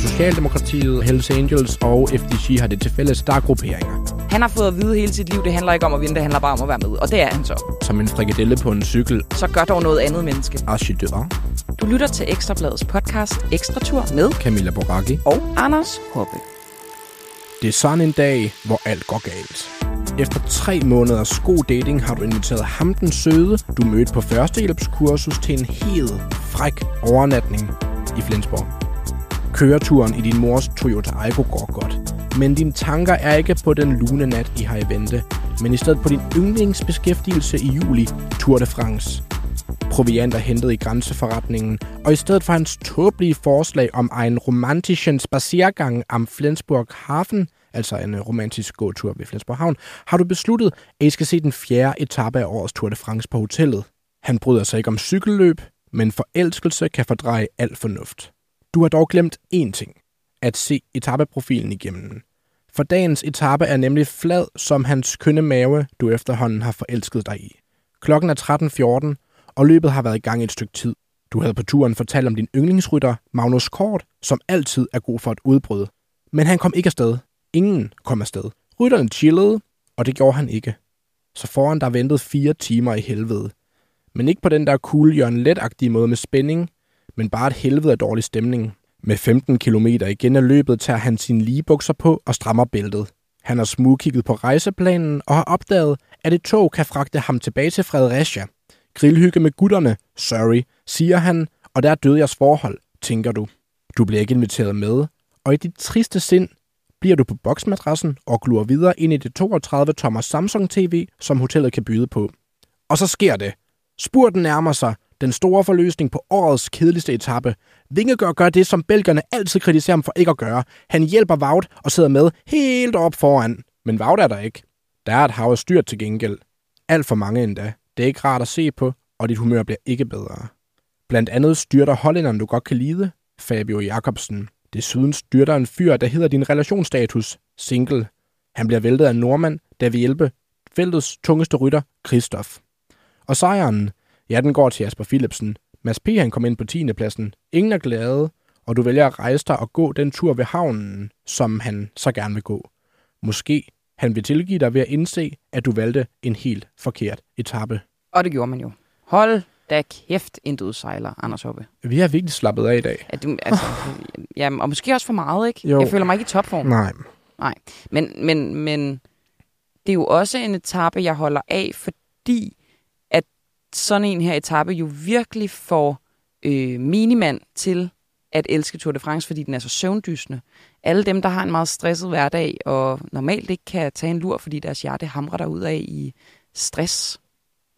Socialdemokratiet, Hells Angels og FDG har det til fælles, der er grupperinger. Han har fået at vide hele sit liv, det handler ikke om at vinde, det handler bare om at være med. Og det er han så. Som en frikadelle på en cykel. Så gør dog noget andet menneske. Archidør. Du lytter til Ekstrabladets podcast Ekstra Tur med Camilla Boracchi. og Anders Hoppe. Det er sådan en dag, hvor alt går galt. Efter tre måneders god dating har du inviteret ham den søde, du mødte på førstehjælpskursus til en helt fræk overnatning i Flensborg. Køreturen i din mors Toyota Aygo går godt, men dine tanker er ikke på den lune nat, I har i vente, men i stedet på din yndlingsbeskæftigelse i juli, Tour de France. Proviant er hentet i grænseforretningen, og i stedet for hans tåbelige forslag om en romantischen spaziergang am Flensburg Hafen, altså en øh, romantisk gåtur ved Flensborg Havn, har du besluttet, at I skal se den fjerde etape af årets Tour de France på hotellet. Han bryder sig ikke om cykelløb, men forelskelse kan fordreje al fornuft. Du har dog glemt én ting. At se etappeprofilen igennem. For dagens etape er nemlig flad som hans kønne mave, du efterhånden har forelsket dig i. Klokken er 13.14, og løbet har været i gang et stykke tid. Du havde på turen fortalt om din yndlingsrytter, Magnus Kort, som altid er god for et udbrud. Men han kom ikke afsted. Ingen kom afsted. Rytteren chillede, og det gjorde han ikke. Så foran der ventede fire timer i helvede. Men ikke på den der cool Jørgen let måde med spænding, men bare et helvede af dårlig stemning. Med 15 km igen af løbet tager han sine ligebukser på og strammer bæltet. Han har smugkigget på rejseplanen og har opdaget, at et tog kan fragte ham tilbage til Fredericia. Grillhygge med gutterne, sorry, siger han, og der døde jeres forhold, tænker du. Du bliver ikke inviteret med, og i dit triste sind bliver du på boksmadrassen og glor videre ind i det 32-tommer Samsung TV, som hotellet kan byde på. Og så sker det. Spurten nærmer sig, den store forløsning på årets kedeligste etape. Vingegaard gør det, som belgerne altid kritiserer ham for ikke at gøre. Han hjælper Vaut og sidder med helt op foran. Men Vaut er der ikke. Der er et hav af styrt til gengæld. Alt for mange endda. Det er ikke rart at se på, og dit humør bliver ikke bedre. Blandt andet styrter hollænderen, du godt kan lide, Fabio Jacobsen. Desuden styrter en fyr, der hedder din relationsstatus, single. Han bliver væltet af en nordmand, der vil hjælpe feltets tungeste rytter, Kristoff. Og sejren, ja, den går til Jasper Philipsen. Mads P. han kom ind på 10. pladsen. Ingen er glade, og du vælger at rejse dig og gå den tur ved havnen, som han så gerne vil gå. Måske han vil tilgive dig ved at indse, at du valgte en helt forkert etape. Og det gjorde man jo. Hold da kæft en dødsejler, Anders Hoppe. Vi har virkelig slappet af i dag. At du, altså, jamen, og måske også for meget, ikke? Jo. Jeg føler mig ikke i topform. Nej. Nej. Men, men, men det er jo også en etape, jeg holder af, fordi at sådan en her etape jo virkelig får øh, minimand til at elske Tour de France, fordi den er så søvndysende. Alle dem, der har en meget stresset hverdag, og normalt ikke kan tage en lur, fordi deres hjerte hamrer der ud af i stress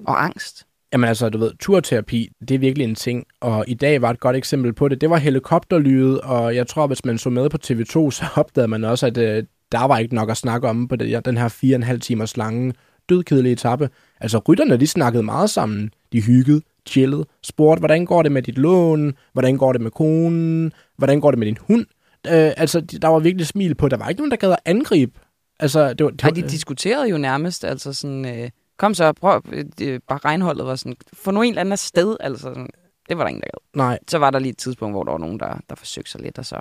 og angst. Jamen altså, du ved, turterapi, det er virkelig en ting, og i dag var et godt eksempel på det. Det var helikopterlydet, og jeg tror, hvis man så med på TV2, så opdagede man også, at øh, der var ikke nok at snakke om på det, den her fire og en halv timers lange, dødkedelige etape. Altså, rytterne, de snakkede meget sammen. De hyggede, chillede, spurgte, hvordan går det med dit lån, hvordan går det med konen, hvordan går det med din hund. Øh, altså, der var virkelig smil på. Der var ikke nogen, der gad at angribe. Altså, det var, det Nej, var, de diskuterede jo nærmest, altså sådan, øh, kom så, prøv, øh, bare regnholdet var sådan, få nu en eller anden afsted, altså sådan, det var der ingen, der gad. nej, Så var der lige et tidspunkt, hvor der var nogen, der, der forsøgte sig lidt, og så,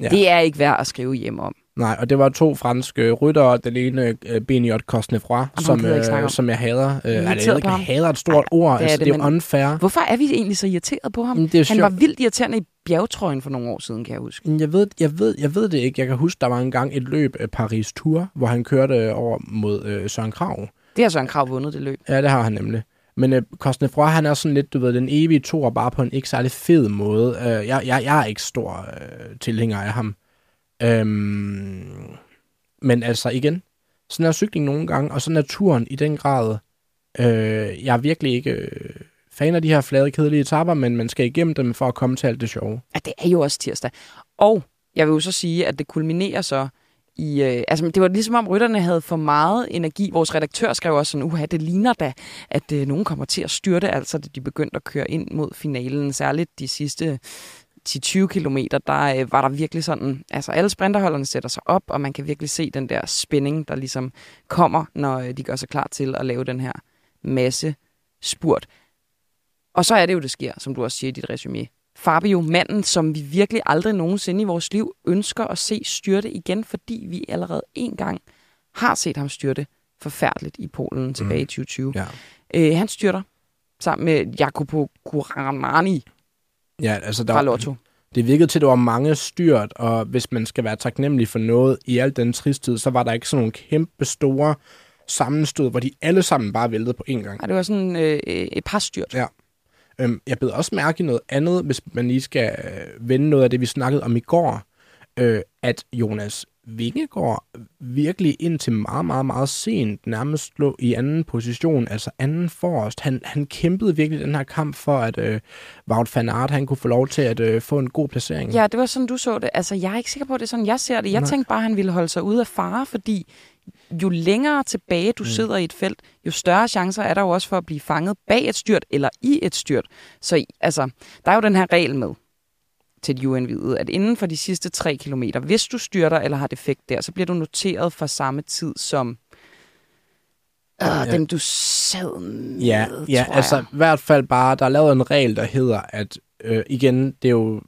Ja. det er ikke værd at skrive hjem om. nej, og det var to franske ryttere, den ene øh, Beniot Cosnefroy, som, øh, om. som jeg hader. Øh, altså, jeg ikke, jeg hader et stort ord, det er altså, det, det er jo unfair. Hvorfor er vi egentlig så irriteret på ham? Men det er Han sjovt. var vildt irriterende i bjergtrøjen for nogle år siden, kan jeg huske. Jeg ved, jeg, ved, jeg ved det ikke. Jeg kan huske, der var engang et løb af Paris Tour, hvor han kørte over mod øh, Søren Krav. Det har Søren Krav vundet, det løb. Ja, det har han nemlig. Men øh, Cosnefroy, han er sådan lidt, du ved, den evige toer, bare på en ikke særlig fed måde. Øh, jeg, jeg, jeg er ikke stor øh, tilhænger af ham. Øhm, men altså igen, sådan er cykling nogle gange, og sådan er turen i den grad. Øh, jeg er virkelig ikke øh, fan af de her flade, kedelige etapper, men man skal igennem dem for at komme til alt det sjove. Ja, det er jo også tirsdag. Og jeg vil jo så sige, at det kulminerer så i... Øh, altså, det var ligesom om rytterne havde for meget energi. Vores redaktør skrev også sådan, uha, det ligner da, at øh, nogen kommer til at styrte, altså da de begyndte at køre ind mod finalen. Særligt de sidste 10-20 kilometer, der øh, var der virkelig sådan... Altså, alle sprinterholderne sætter sig op, og man kan virkelig se den der spænding, der ligesom kommer, når øh, de gør sig klar til at lave den her masse spurt. Og så er det jo, det sker, som du også siger i dit resume. Fabio, manden, som vi virkelig aldrig nogensinde i vores liv ønsker at se styrte igen, fordi vi allerede en gang har set ham styrte forfærdeligt i Polen tilbage mm. i 2020. Ja. Øh, han styrter sammen med Jacopo Guarani Ja, altså der, fra Lotto. det virkede til, at der var mange styrt, og hvis man skal være taknemmelig for noget i al den tristhed, så var der ikke sådan nogle kæmpe store sammenstød, hvor de alle sammen bare væltede på én gang. Og det var sådan øh, et par styrt. Ja. Øhm, jeg bed også mærke i noget andet, hvis man lige skal øh, vende noget af det, vi snakkede om i går, øh, at Jonas Vingegaard virkelig indtil meget, meget, meget sent nærmest lå i anden position, altså anden forrest. Han, han kæmpede virkelig den her kamp for, at øh, Wout van Aert, han kunne få lov til at øh, få en god placering. Ja, det var sådan, du så det. Altså, jeg er ikke sikker på, at det er sådan, jeg ser det. Jeg Nej. tænkte bare, at han ville holde sig ude af fare, fordi jo længere tilbage du mm. sidder i et felt, jo større chancer er der jo også for at blive fanget bag et styrt eller i et styrt. Så altså, der er jo den her regel med til de uindvidede, at inden for de sidste 3 kilometer, hvis du styrter eller har defekt der, så bliver du noteret for samme tid som øh, Ja. dem, du sad med, Ja, ja tror altså jeg. i hvert fald bare, der er lavet en regel, der hedder, at øh, igen, det er jo,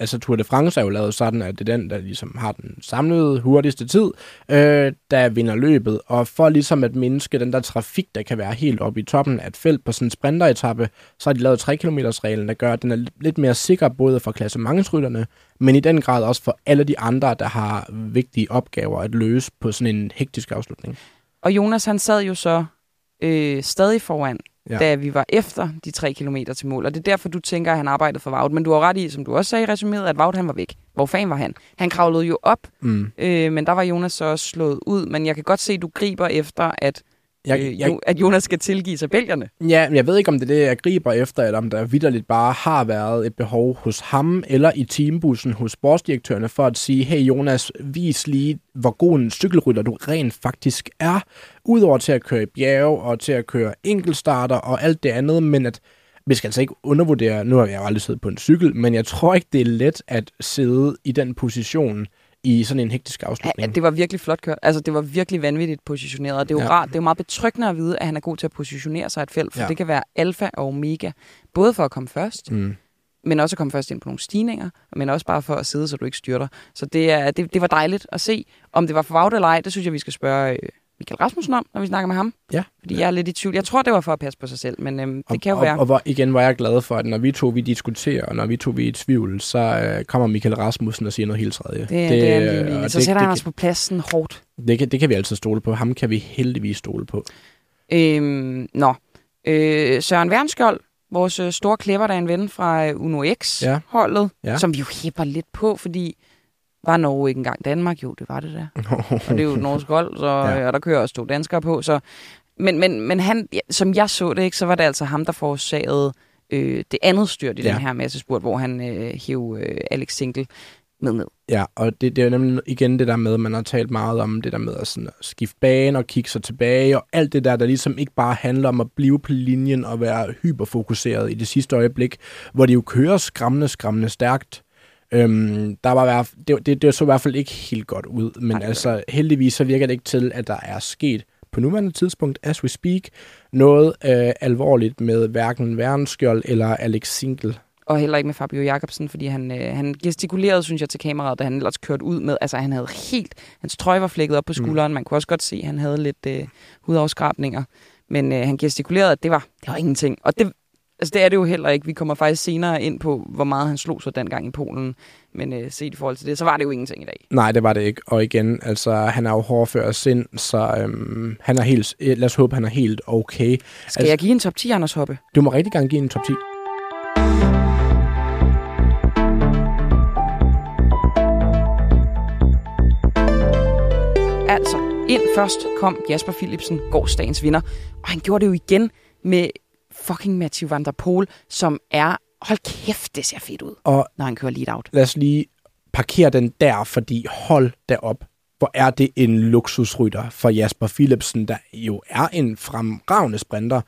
altså Tour de France er jo lavet sådan, at det er den, der ligesom har den samlede hurtigste tid, øh, der vinder løbet, og for ligesom at mindske den der trafik, der kan være helt oppe i toppen af et felt på sådan en sprinteretappe, så har de lavet 3 km reglen, der gør, at den er lidt mere sikker, både for klassementsrytterne, men i den grad også for alle de andre, der har vigtige opgaver at løse på sådan en hektisk afslutning. Og Jonas, han sad jo så øh, stadig foran, Ja. da vi var efter de tre kilometer til mål. Og det er derfor, du tænker, at han arbejdede for Wout. Men du har ret i, som du også sagde i resuméet, at Wout han var væk. Hvor fanden var han? Han kravlede jo op, Mm. øh, men der var Jonas så også slået ud. Men jeg kan godt se, at du griber efter, at, Jeg, øh, jeg, at Jonas skal tilgive sig bælgerne. Ja, men jeg ved ikke, om det er det, jeg griber efter, eller om der vidderligt bare har været et behov hos ham eller i teambussen hos sportsdirektørerne for at sige, hey Jonas, vis lige, hvor god en cykelrytter du rent faktisk er, udover til at køre i bjerge og til at køre enkeltstarter og alt det andet, men at vi skal altså ikke undervurdere, nu har jeg jo aldrig siddet på en cykel, men jeg tror ikke, det er let at sidde i den position i sådan en hektisk Ja, afslutning. det var virkelig flot kørt. Altså, det var virkelig vanvittigt positioneret. Og det er jo Ja. ja. rart, det er jo meget betryggende at vide, at han er god til at positionere sig i et felt. For Ja. ja. det kan være alfa og omega. Både for at komme først, Mm. men også at komme først ind på nogle stigninger, men også bare for at sidde, så du ikke styrter. Så det, er, det, det var dejligt at se. Om det var for Wout eller ej, det synes jeg, vi skal spørge øh, Michael Rasmussen om, når vi snakker med ham. Ja. Fordi jeg er lidt i tvivl. Jeg tror, det var for at passe på sig selv, men øhm, det kan jo og, være. Og, og hvor, igen var jeg glad for, at når vi to vi diskuterer, og når vi to vi er i tvivl, så øh, kommer Michael Rasmussen og siger noget helt tredje. det, det, det er en øh, og. Så sætter han os på pladsen hårdt. det, kan, det kan vi altid stole på. Ham kan vi heldigvis stole på. Øhm, nå. Øh, Søren Wernskjold, vores øh, store klipper, der er en ven fra øh, Uno X-holdet, Ja. ja. som vi jo hæpper lidt på, fordi var Norge ikke engang Danmark? Jo, det var det der. og det er jo et norsk hold, så, Ja. og der kører også to danskere på. Så, men, men, men han, som jeg så det, ikke, så var det altså ham, der forårsagede øh, det andet styrt i Ja. den her massespurt, hvor han øh, hæv øh, Alex Single med ned. Ja, og det, det er jo nemlig igen det der med, man har talt meget om det der med at, sådan, at skifte bane og kigge sig tilbage, og alt det der, der ligesom ikke bare handler om at blive på linjen og være hyperfokuseret i det sidste øjeblik, hvor de jo kører skræmmende, skræmmende stærkt. Øhm, der var, i hvert- det, det, det så i hvert fald ikke helt godt ud, men Nej, altså heldigvis så virker det ikke til, at der er sket på nuværende tidspunkt, as we speak, noget øh, alvorligt med hverken Værnskjold eller Alex Single. Og heller ikke med Fabio Jacobsen, fordi han, øh, han gestikulerede, synes jeg, til kameraet, da han ellers kørte ud med. Altså, han havde helt... Hans trøje var flækket op på skulderen. Mm. Man kunne også godt se, at han havde lidt øh, hudafskrabninger. Men øh, han gestikulerede, at det var, det var ingenting. Og det, altså, det er det jo heller ikke. Vi kommer faktisk senere ind på, hvor meget han slog sig dengang i Polen. Men øh, set i forhold til det, så var det jo ingenting i dag. Nej, det var det ikke. Og igen, altså, han er jo hårdfør sind, så øhm, han er helt, lad os håbe, han er helt okay. Skal Altså- altså, jeg give en top 10, Anders Hoppe? Du må rigtig gerne give en top 10. Altså, ind først kom Jasper Philipsen, gårdsdagens vinder. Og han gjorde det jo igen med fucking Mathieu Van der Poel, som er... Hold kæft, det ser fedt ud, Og når han kører lead out. lad os lige parkere den der, fordi hold da op. Hvor er det en luksusrytter for Jasper Philipsen, der jo er en fremragende sprinter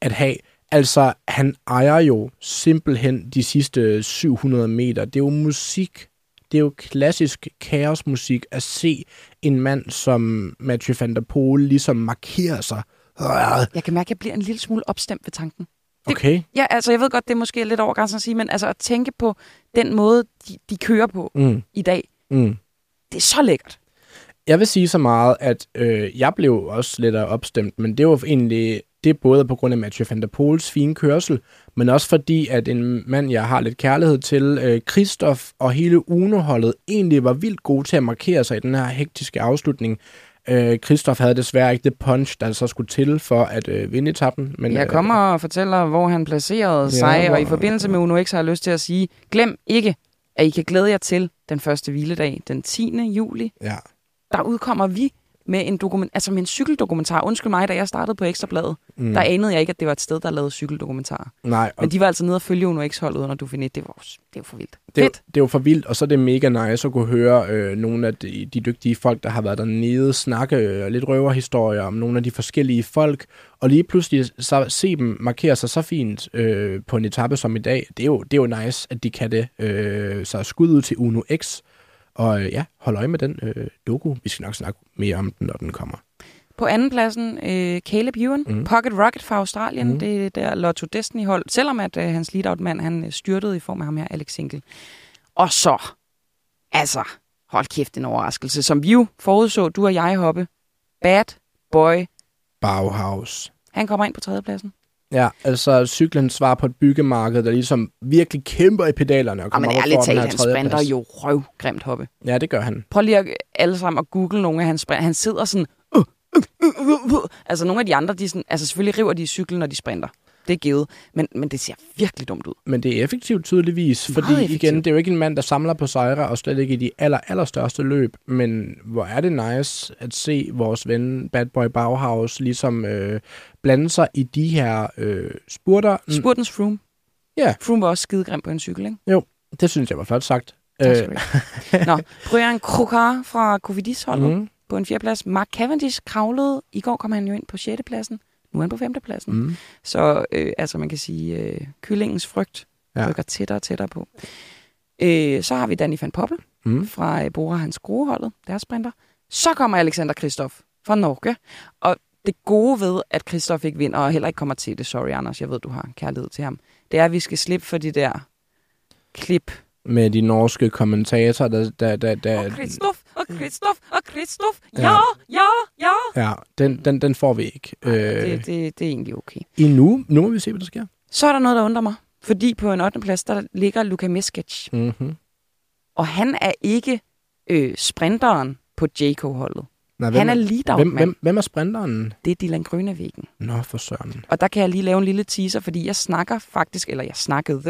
at have. Altså, han ejer jo simpelthen de sidste 700 meter. Det er jo musik. Det er jo klassisk kaosmusik at se en mand som Mathieu van der Poel ligesom markere sig. Jeg kan mærke, at jeg bliver en lille smule opstemt ved tanken. Okay. Ja, altså jeg ved godt, det er måske lidt overgrænsen at sige, men altså at tænke på den måde, de, de kører på Mm. i dag, Mm. det er så lækkert. Jeg vil sige så meget, at øh, jeg blev også lidt opstemt, men det var egentlig det er både på grund af Mathieu van der Poels fine kørsel, men også fordi, at en mand, jeg har lidt kærlighed til, øh, Christoph og hele Uno-holdet, egentlig var vildt gode til at markere sig i den her hektiske afslutning. Øh, Christoph havde desværre ikke det punch, der så skulle til for at øh, vinde etappen. Men, Jeg øh, kommer og fortæller, hvor han placerede Ja, sig, og i hvor- forbindelse med Uno X har jeg lyst til at sige, glem ikke, at I kan glæde jer til den første hviledag, den 10. juli. Ja. Der udkommer vi med en, dokument, altså med en cykeldokumentar. Undskyld mig, da jeg startede på Ekstrabladet, Mm. der anede jeg ikke, at det var et sted, der lavede cykeldokumentarer. Nej, og Men de var altså nede og følge Uno X-holdet under Dauphiné. Det var, det er jo for vildt. det, Fedt. det er jo for vildt, og så er det mega nice at kunne høre øh, nogle af de, de dygtige folk, der har været dernede, snakke øh, lidt røverhistorier om nogle af de forskellige folk, og lige pludselig så se dem markere sig så fint øh, på en etape som i dag. Det er jo, det er jo nice, at de kan det. Øh, så skud ud til Uno X, og øh, ja, hold øje med den øh, doku. Vi skal nok snakke mere om den, når den kommer. På anden pladsen, øh, Caleb Ewan, Mm. Pocket Rocket fra Australien. Mm. Det er der Lotto Destiny-hold. Selvom at øh, hans lead-out-mand, han øh, styrtede i form af ham her, Alex Sinkel. Og så, altså, hold kæft, en overraskelse. Som vi jo forudså, du og jeg hoppe. Bad Boy. Bauhaus. Han kommer ind på tredjepladsen. Ja, altså cyklen svar på et byggemarked, der ligesom virkelig kæmper i pedalerne. Og kommer men op og ærligt talt, han sprinter jo røvgrimt hoppe. Ja, det gør han. Prøv lige at, alle sammen at google nogle af hans sprint. Han sidder sådan... Uh, uh, uh, uh, uh. Altså nogle af de andre, de er sådan, altså selvfølgelig river de i cyklen, når de sprinter. Det er givet. Men, men det ser virkelig dumt ud. Men det er effektivt tydeligvis, Meget fordi effektivt. igen, det er jo ikke en mand, der samler på sejre, og slet ikke i de aller, allerstørste løb, men hvor er det nice at se vores ven Bad Boy Bauhaus ligesom øh, blande sig i de her øh, spurter. Spurtens Froome. Ja. Froome var også skidegrim på en cykel, ikke? Det synes jeg var flot sagt. Tak skal du have. Nå, Brian Krokar fra Covidis-holdet mm. mm, på en fjerdeplads. Mark Cavendish kravlede. I går kom han jo ind på sjettepladsen. Nu er han på femtepladsen. Mm. Så øh, altså man kan sige, øh, kyllingens frygt Ja. rykker tættere og tættere på. Øh, så har vi Danny van Poppel Mm. fra øh, Bora Hans Groeholdet, deres sprinter. Så kommer Alexander Kristoff fra Norge. Og det gode ved, at Kristoff ikke vinder, og heller ikke kommer til det, sorry Anders, jeg ved, du har kærlighed til ham, det er, at vi skal slippe for de der klip. Med de norske kommentatorer, der... der, der, der Og Kristoff, og Kristoff, og Kristoff, Ja. ja, ja, ja. ja, den, den, den får vi ikke. Øh, Det, det, det er egentlig okay. Endnu. Nu må vi se, hvad der sker. Så er der noget, der undrer mig. Fordi på en 8. plads, der ligger Luka Meskic. Mm-hmm. Og han er ikke øh, sprinteren på JK-holdet. Nej, Han er hvem, lead hvem, hvem, hvem er sprinteren? Det er Dylan Grønnevæggen. Nå, for søren. Og der kan jeg lige lave en lille teaser, fordi jeg snakker faktisk, eller jeg snakkede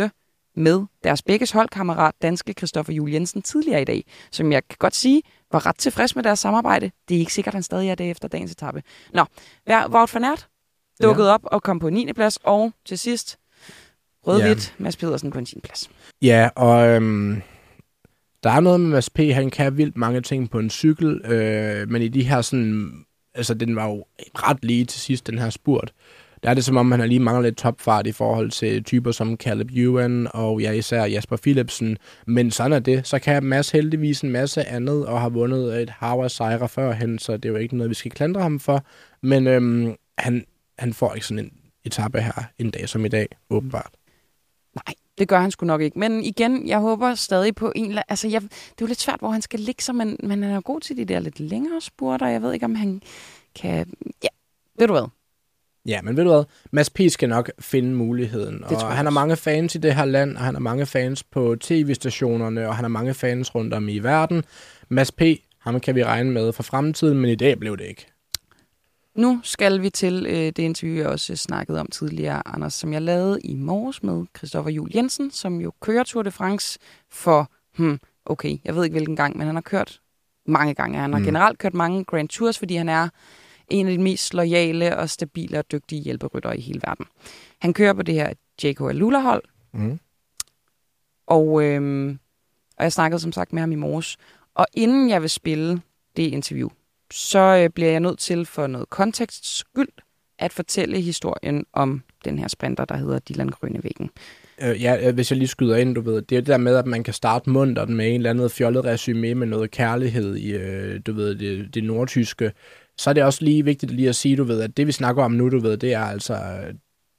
med deres begges holdkammerat, danske Christoffer Jul Jensen, tidligere i dag, som jeg kan godt sige, var ret tilfreds med deres samarbejde. Det er ikke sikkert, han stadig er det efter dagens etape. Nå, Wout van Aert dukkede ja. op og kom på 9. plads, og til sidst rød-hvidt Mads Pedersen på en 10. plads. Ja, og øhm, der er noget med Mads P. Han kan vildt mange ting på en cykel, øh, men i de her sådan... Altså, den var jo ret lige til sidst, den her spurt. Der er det som om, han har lige mangler lidt topfart i forhold til typer som Caleb Ewan og ja, især Jasper Philipsen. Men sådan er det. Så kan Mads heldigvis en masse andet og har vundet et hav af sejre førhen, så det er jo ikke noget, vi skal klandre ham for. Men øhm, han, han får ikke sådan en etape her en dag som i dag, åbenbart. Nej, det gør han sgu nok ikke. Men igen, jeg håber stadig på en... eller- Altså, jeg, det er jo lidt svært, hvor han skal ligge sig, men, men han er jo god til de der lidt længere spurter. Jeg ved ikke, om han kan... Ja, ved du hvad? Ja, men ved du hvad? Mads P. skal nok finde muligheden. tror og han har mange fans i det her land, og han har mange fans på tv-stationerne, og han har mange fans rundt om i verden. Mads P. ham kan vi regne med for fremtiden, men i dag blev det ikke. Nu skal vi til øh, det interview, jeg også snakkede om tidligere, Anders, som jeg lavede i morges med Christoffer Jul Jensen, som jo kører Tour de France for, hmm, okay, jeg ved ikke hvilken gang, men han har kørt mange gange. Han har mm. generelt kørt mange Grand Tours, fordi han er en af de mest loyale og stabile og dygtige hjælperyttere i hele verden. Han kører på det her JK Alula-hold, Mm. og, øhm, og jeg snakkede som sagt med ham i morges. Og inden jeg vil spille det interview, så øh, bliver jeg nødt til for noget kontekst skyld at fortælle historien om den her sprinter, der hedder Dylan Grønnevæggen. Øh, ja, øh, hvis jeg lige skyder ind, du ved, det er det der med, at man kan starte muntert med en eller anden fjollet resume med noget kærlighed i, øh, du ved, det, det nordtyske. Så er det også lige vigtigt lige at sige, du ved, at det vi snakker om nu, du ved, det er altså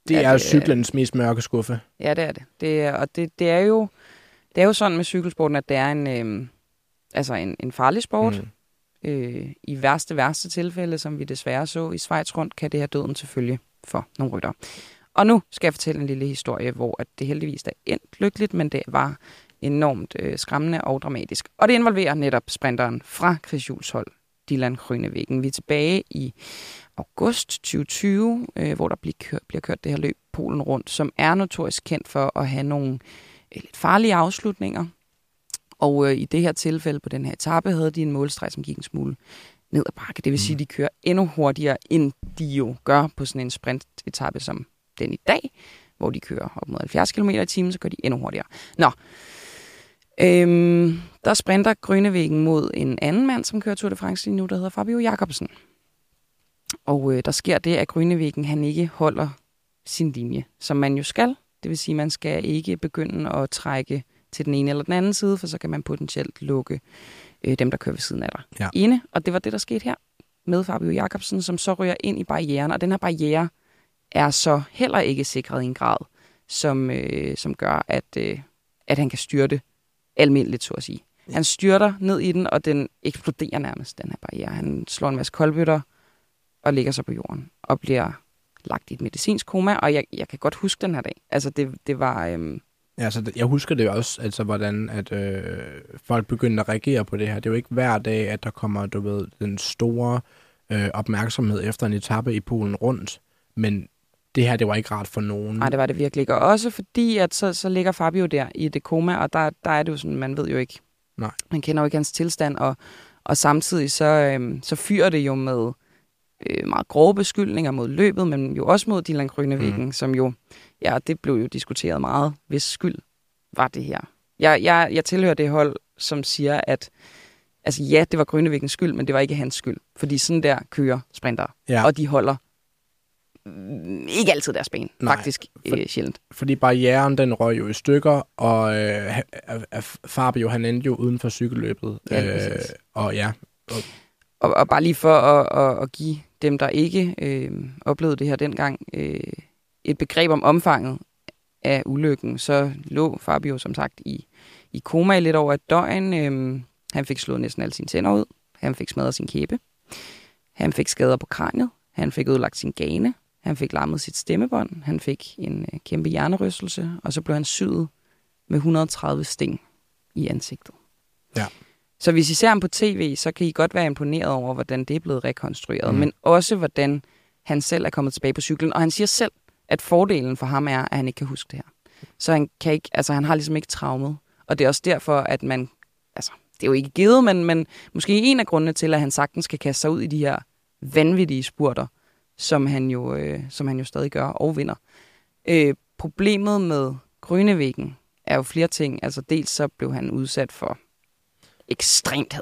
Det at, er cyklens mest mørke skuffe. Ja, det er det. det er, og det, det, er jo, det er jo sådan med cykelsporten, at det er en, øh, altså en, en farlig sport. Mm. Øh, I værste, værste tilfælde, som vi desværre så i Schweiz rundt, kan det have døden til følge for nogle rytter. Og nu skal jeg fortælle en lille historie, hvor at det heldigvis er endt lykkeligt, men det var enormt øh, skræmmende og dramatisk. Og det involverer netop sprinteren fra Chris Jules hold, Dylan Grønnevæggen. Vi er tilbage i august 2020, øh, hvor der bliver kørt, bliver kørt det her løb Polen rundt, som er notorisk kendt for at have nogle øh, lidt farlige afslutninger. Og øh, i det her tilfælde på den her etape havde de en målstreg, som gik en smule ned ad bakke. Det vil sige, at de kører endnu hurtigere, end de jo gør på sådan en sprintetappe som den i dag, hvor de kører op mod 70 km i timen, så kører de endnu hurtigere. Nå, øhm, der sprinter Grønnevæggen mod en anden mand, som kører Tour de France lige nu, der hedder Fabio Jacobsen. Og øh, der sker det, at Grønnevæggen han ikke holder sin linje, som man jo skal. Det vil sige, at man skal ikke begynde at trække til den ene eller den anden side, for så kan man potentielt lukke øh, dem, der kører ved siden af dig Ja. inde. Og det var det, der skete her med Fabio Jacobsen, som så ryger ind i barrieren. Og den her barriere er så heller ikke sikret i en grad, som, øh, som gør, at, øh, at han kan styrte almindeligt, så at sige. Han styrter ned i den, og den eksploderer nærmest, den her barriere. Han slår en masse koldbøtter og ligger sig på jorden og bliver lagt i et medicinsk koma, og jeg, jeg kan godt huske den her dag. Altså, det, det var... Øhm, Ja, så jeg husker det også, altså hvordan at, øh, folk begyndte at reagere på det her. Det er jo ikke hver dag, at der kommer, du ved, den store øh, opmærksomhed efter en etape i Polen rundt. Men det her, det var ikke rart for nogen. Nej, det var det virkelig ikke. Og også fordi, at så, så ligger Fabio der i det koma, og der, der er det jo sådan, man ved jo ikke. Nej. Man kender jo ikke hans tilstand, og, og samtidig så, øhm, så fyrer det jo med øh, meget grove beskyldninger mod løbet, men jo også mod Dylan Grønnevæggen, mm. som jo, ja, det blev jo diskuteret meget, hvis skyld var det her. Jeg, jeg, jeg tilhører det hold, som siger, at altså ja, det var Grønnevæggens skyld, men det var ikke hans skyld. Fordi sådan der kører sprinter, Ja. og de holder ikke altid deres ben, Nej, faktisk for- øh, sjældent. Fordi barrieren, den røg jo i stykker, og øh, Fabio, han endte jo uden for cykelløbet. Ja, præcis. og ja, Og, og bare lige for at, at, at give dem, der ikke øh, oplevede det her dengang, øh, et begreb om omfanget af ulykken, så lå Fabio som sagt i, i koma i lidt over et døgn. Øh, han fik slået næsten alle sine tænder ud. Han fik smadret sin kæbe. Han fik skader på kraniet. Han fik ødelagt sin gane. Han fik lammet sit stemmebånd. Han fik en øh, kæmpe hjernerystelse. Og så blev han syet med 130 sting i ansigtet. Ja. Så hvis I ser ham på tv, så kan I godt være imponeret over, hvordan det er blevet rekonstrueret, Mm. men også hvordan han selv er kommet tilbage på cyklen. Og han siger selv, at fordelen for ham er, at han ikke kan huske det her. Så han, kan ikke, altså, han har ligesom ikke traumet. Og det er også derfor, at man... Altså, det er jo ikke givet, men, men måske en af grundene til, at han sagtens kan kaste sig ud i de her vanvittige spurter, som han jo, øh, som han jo stadig gør og vinder. Øh, problemet med Grønnevæggen er jo flere ting. Altså dels så blev han udsat for ekstremt had.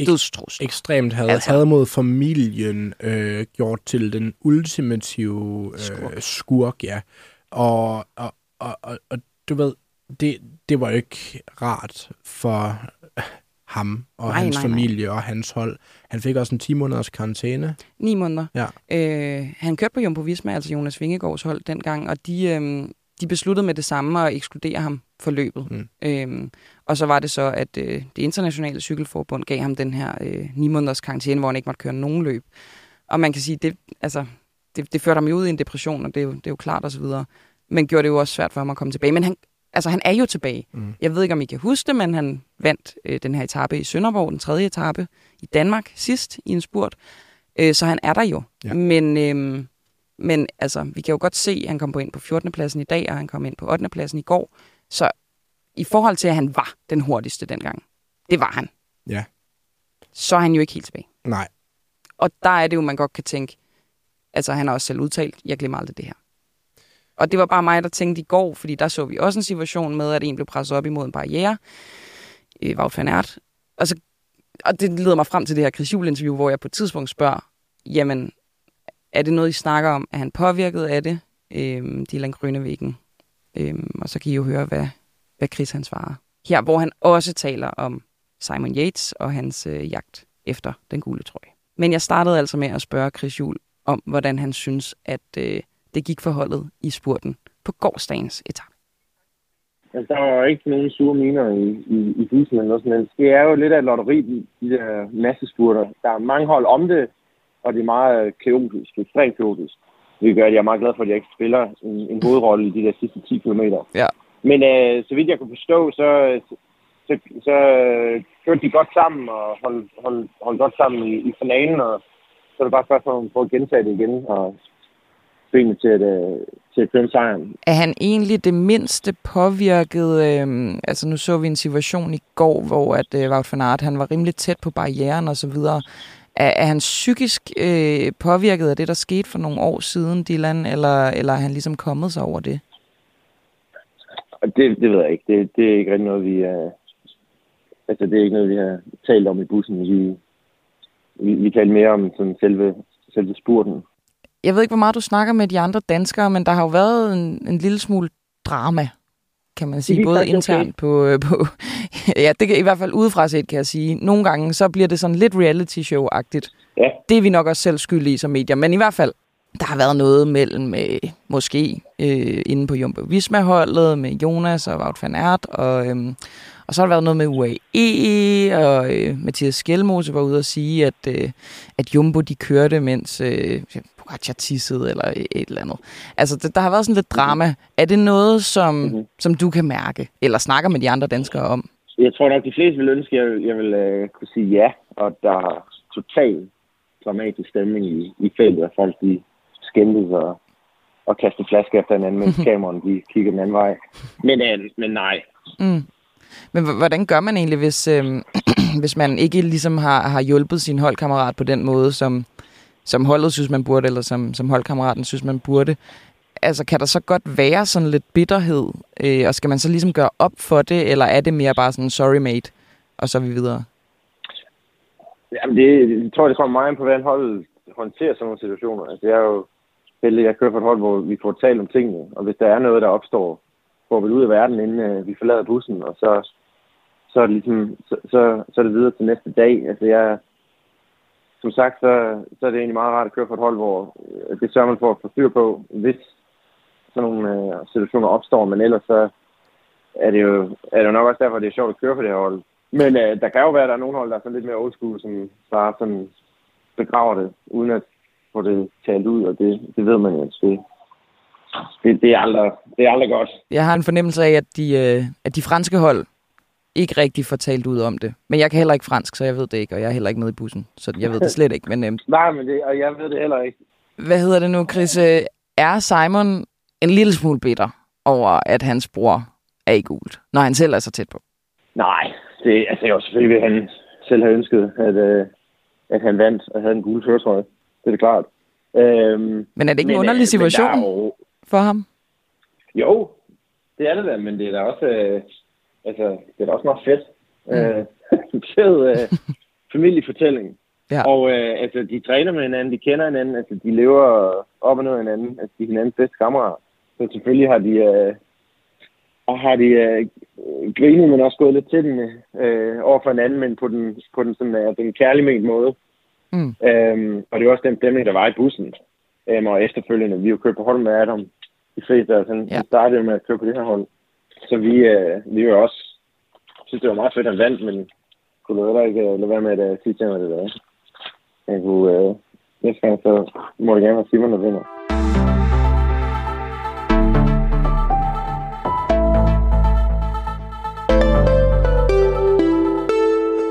Ek- Dødstrusler. ekstremt had, Altså- had mod familien øh, gjort til den ultimative øh, Skurk. skurk. skurk, ja. Og, og, og, og, og du ved, det, det var jo ikke rart for ham og Nej, hans nej, nej, nej. familie og hans hold. Han fik også en 10 måneders karantæne. Ni måneder. Ja. Øh, han kørte på Jumbo Visma, altså Jonas Vingegaards hold dengang, og de, øh, de besluttede med det samme at ekskludere ham for løbet. Mm. Øh, og så var det så, at øh, det internationale cykelforbund gav ham den her øh, ni måneders karantæne, hvor han ikke måtte køre nogen løb. Og man kan sige, det, altså, det, det førte ham jo ud i en depression, og det er jo, det er jo klart osv., men gjorde det jo også svært for ham at komme tilbage. Men han, altså, han er jo tilbage. Mm. Jeg ved ikke, om I kan huske det, men han vandt øh, den her etape i Sønderborg, den tredje etape i Danmark sidst i en spurt. Øh, så han er der jo. Ja. Men, øh, men altså, vi kan jo godt se, at han kom på ind på 14. pladsen i dag, og han kom ind på 8. pladsen i går. Så i forhold til, at han var den hurtigste dengang, det var han, Ja. så er han jo ikke helt tilbage. Nej, Og der er det jo, man godt kan tænke, altså han har også selv udtalt, jeg glemmer aldrig det her. Og det var bare mig, der tænkte i går, fordi der så vi også en situation med, at en blev presset op imod en barriere. Øh, Wout van Aert. Og, så, og det leder mig frem til det her Chris Juhl interview, hvor jeg på et tidspunkt spørger, jamen, er det noget, I snakker om? Er han påvirket af det? Øh, Dylan Grønnevæggen. Øh, og så kan I jo høre, hvad, hvad Chris han svarer. Her, hvor han også taler om Simon Yates og hans øh, jagt efter den gule trøje. Men jeg startede altså med at spørge Chris Juhl om, hvordan han synes, at øh, det gik for holdet i spurten på gårdsdagens etape. Altså, der var ikke nogen sure miner i, i, i bussen eller noget noget. Det er jo lidt af et lotteri, de, de der massespurter. Der er mange hold om det, og det er meget kaotisk, ekstremt kaotisk. Det gør, at jeg er meget glad for, at jeg ikke spiller en, en hovedrolle i de der sidste 10 km. Ja. Men øh, så vidt jeg kunne forstå, så, så, så øh, kørte de godt sammen og holdt hold, hold godt sammen i, i finalen. Og så er det bare spørgsmål om at gentage det igen og benene til at, øh, til at køre sejren. Er han egentlig det mindste påvirket? Øh, altså nu så vi en situation i går, hvor at øh, Wout van Aert, han var rimelig tæt på barrieren og så videre. Er, er han psykisk øh, påvirket af det, der skete for nogle år siden, Dylan, eller, eller er han ligesom kommet sig over det? Det, det ved jeg ikke. Det, det er ikke rigtig noget, vi er... Altså, det er ikke noget, vi har talt om i bussen. Vi, vi, vi talte mere om sådan selve, selve spurten. Jeg ved ikke, hvor meget du snakker med de andre danskere, men der har jo været en, en lille smule drama, kan man sige, både internt på, på... Ja, det kan i hvert fald udefra set, kan jeg sige. Nogle gange, så bliver det sådan lidt reality show-agtigt. Ja. Det er vi nok også selv skyldige som medier, men i hvert fald, der har været noget mellem, øh, måske, øh, inde på Jumbo Visma-holdet, med Jonas og Wout van Aert, og, øh, og så har der været noget med UAE, og øh, Mathias Skelmose var ude og sige, at, øh, at Jumbo de kørte, mens øh, Pogacar tissede, eller et eller andet. Altså, det, der har været sådan lidt drama. Er det noget, som, mm-hmm. som du kan mærke, eller snakker med de andre danskere om? Jeg tror nok, de fleste vil ønske, at jeg, jeg vil uh, kunne sige ja, og der er total dramatisk stemning i, i feltet, og folk de skændtes og, og kaste flasker efter hinanden, mens kameraerne de kigger den anden vej. Men, uh, men nej. Mm. Men hvordan gør man egentlig, hvis, øh, hvis man ikke ligesom har, har hjulpet sin holdkammerat på den måde, som, som holdet synes, man burde, eller som, som holdkammeraten synes, man burde? Altså, kan der så godt være sådan lidt bitterhed, øh, og skal man så ligesom gøre op for det, eller er det mere bare sådan, sorry mate, og så er vi videre? Jamen, det, jeg tror, det kommer meget på, hvordan holdet håndterer sådan nogle situationer. Altså, jeg er jo heldig, jeg kører for et hold, hvor vi får talt om tingene, og hvis der er noget, der opstår, får vi ud af verden, inden øh, vi forlader bussen, og så, så, er det ligesom, så, så, så er det videre til næste dag. Altså, jeg, som sagt, så, så er det egentlig meget rart at køre for et hold, hvor øh, det sørger man for at få styr på, hvis sådan nogle øh, situationer opstår, men ellers så er det, jo, er det jo nok også derfor, det er sjovt at køre for det her hold. Men øh, der kan jo være, at der er nogle hold, der er sådan lidt mere old school, som bare sådan begraver det, uden at få det talt ud, og det, det ved man jo. ikke. det, det, er aldrig, det er aldrig godt. Jeg har en fornemmelse af, at de, øh, at de franske hold ikke rigtig får talt ud om det. Men jeg kan heller ikke fransk, så jeg ved det ikke, og jeg er heller ikke med i bussen, så jeg ved det slet ikke. Men, øh, Nej, men det, og jeg ved det heller ikke. Hvad hedder det nu, Chris? Er Simon en lille smule bitter over, at hans bror er i gult, når han selv er så tæt på? Nej, det, altså jo selvfølgelig vil han selv have ønsket, at, øh, at han vandt og havde en gul førtrøje. Det er det klart. Øhm, men er det ikke men, en underlig situation jo, for ham? Jo, det er det da, men det er da også, øh, altså, det er da også meget fedt. Mm. Øh, fed øh, familiefortælling. Ja. Og øh, altså, de træner med hinanden, de kender hinanden, altså, de lever op og ned hinanden, altså, de er hinandens bedste kammerater. Så selvfølgelig har de, øh, har de øh, grinet, men også gået lidt til den øh, over for hinanden, men på den, på den, sådan, øh, den kærlige ment måde. Mm. Øhm, og det var også den stemning, der var i bussen. Øhm, og efterfølgende, vi har jo kørt på hold med Adam. De fleste af os, ja. startede med at køre på det her hold. Så vi, øh, vi var også, synes det var meget fedt, at han vandt, men kunne heller ikke øh, lade være med at øh, sige til mig det der. Jeg kunne, øh, næste gang, så må det gerne være Simon, der vinder.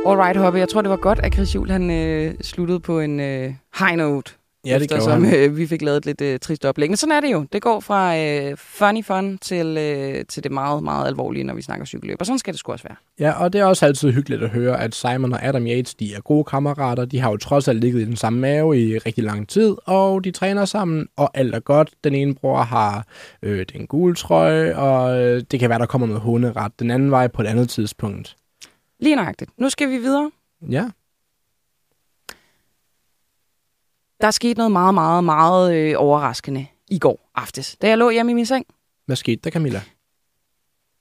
Alright, Hoppe. Jeg tror, det var godt, at Chris Juhl, han øh, sluttede på en øh, high note. Ja, det gjorde som, øh, vi fik lavet et lidt øh, trist oplæg. Men sådan er det jo. Det går fra øh, funny fun til, øh, til det meget, meget alvorlige, når vi snakker cykelløb. Og sådan skal det sgu også være. Ja, og det er også altid hyggeligt at høre, at Simon og Adam Yates, de er gode kammerater. De har jo trods alt ligget i den samme mave i rigtig lang tid, og de træner sammen, og alt er godt. Den ene bror har øh, den gule trøje, og øh, det kan være, der kommer noget hunderet den anden vej på et andet tidspunkt. Lige nøjagtigt. Nu skal vi videre. Ja. Der er sket noget meget, meget, meget øh, overraskende i går aftes, da jeg lå hjemme i min seng. Hvad skete der, Camilla?